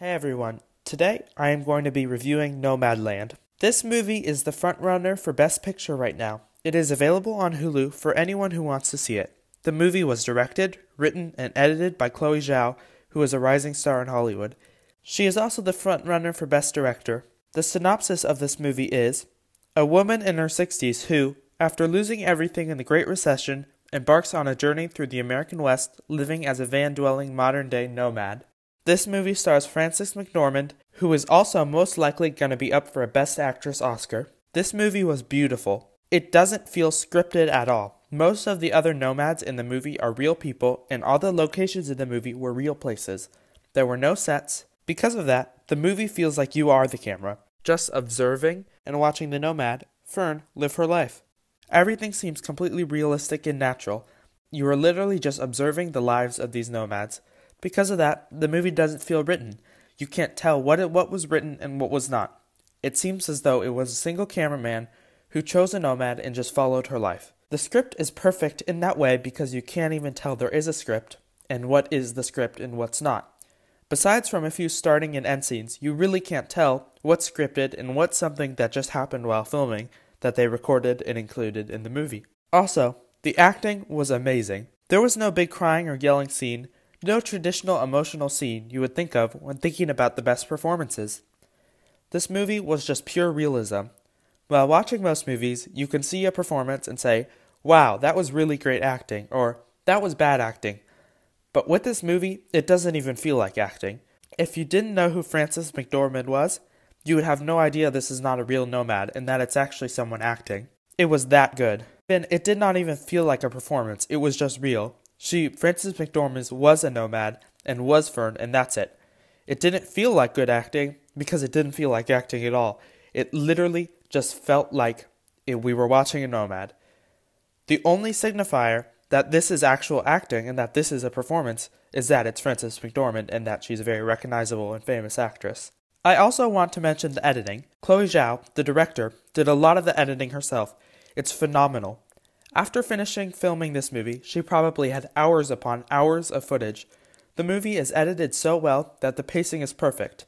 Hey everyone, today I am going to be reviewing Nomadland. This movie is the frontrunner for Best Picture right now. It is available on Hulu for anyone who wants to see it. The movie was directed, written, and edited by Chloe Zhao, who is a rising star in Hollywood. She is also the frontrunner for Best Director. The synopsis of this movie is A woman in her 60s who, after losing everything in the Great Recession, embarks on a journey through the American West living as a van dwelling modern day nomad. This movie stars Frances McDormand, who is also most likely going to be up for a Best Actress Oscar. This movie was beautiful. It doesn't feel scripted at all. Most of the other nomads in the movie are real people, and all the locations in the movie were real places. There were no sets. Because of that, the movie feels like you are the camera, just observing and watching the nomad, Fern, live her life. Everything seems completely realistic and natural. You are literally just observing the lives of these nomads. Because of that, the movie doesn't feel written. You can't tell what it, what was written and what was not. It seems as though it was a single cameraman who chose a nomad and just followed her life. The script is perfect in that way because you can't even tell there is a script and what is the script and what's not. Besides from a few starting and end scenes, you really can't tell what's scripted and what's something that just happened while filming that they recorded and included in the movie. Also, the acting was amazing. There was no big crying or yelling scene, no traditional emotional scene you would think of when thinking about the best performances. This movie was just pure realism. While watching most movies, you can see a performance and say, wow, that was really great acting, or that was bad acting. But with this movie, it doesn't even feel like acting. If you didn't know who Frances McDormand was, you would have no idea this is not a real nomad and that it's actually someone acting. It was that good. And it did not even feel like a performance, it was just real. She, Frances McDormand, was a nomad and was Fern, and that's it. It didn't feel like good acting because it didn't feel like acting at all. It literally just felt like it, we were watching a nomad. The only signifier that this is actual acting and that this is a performance is that it's Frances McDormand and that she's a very recognizable and famous actress. I also want to mention the editing. Chloe Zhao, the director, did a lot of the editing herself. It's phenomenal. After finishing filming this movie, she probably had hours upon hours of footage. The movie is edited so well that the pacing is perfect.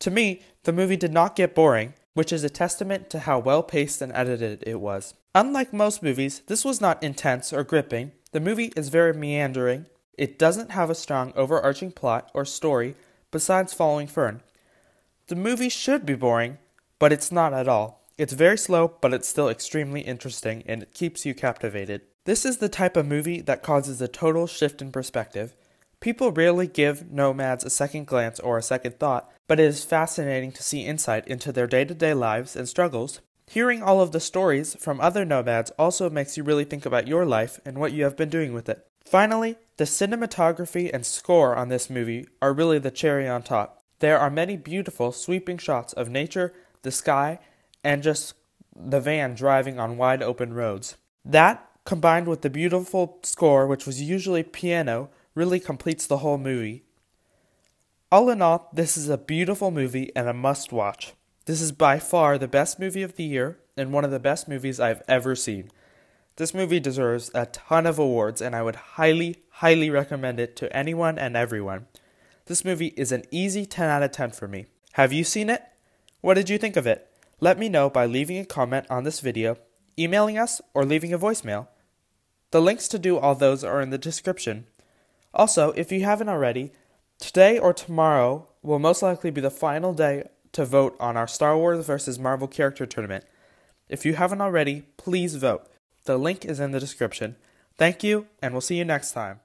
To me, the movie did not get boring, which is a testament to how well paced and edited it was. Unlike most movies, this was not intense or gripping. The movie is very meandering. It doesn't have a strong overarching plot or story besides following Fern. The movie should be boring, but it's not at all. It's very slow, but it's still extremely interesting and it keeps you captivated. This is the type of movie that causes a total shift in perspective. People rarely give nomads a second glance or a second thought, but it is fascinating to see insight into their day to day lives and struggles. Hearing all of the stories from other nomads also makes you really think about your life and what you have been doing with it. Finally, the cinematography and score on this movie are really the cherry on top. There are many beautiful, sweeping shots of nature, the sky, and just the van driving on wide open roads. That, combined with the beautiful score, which was usually piano, really completes the whole movie. All in all, this is a beautiful movie and a must watch. This is by far the best movie of the year and one of the best movies I've ever seen. This movie deserves a ton of awards, and I would highly, highly recommend it to anyone and everyone. This movie is an easy 10 out of 10 for me. Have you seen it? What did you think of it? Let me know by leaving a comment on this video, emailing us, or leaving a voicemail. The links to do all those are in the description. Also, if you haven't already, today or tomorrow will most likely be the final day to vote on our Star Wars vs. Marvel character tournament. If you haven't already, please vote. The link is in the description. Thank you, and we'll see you next time.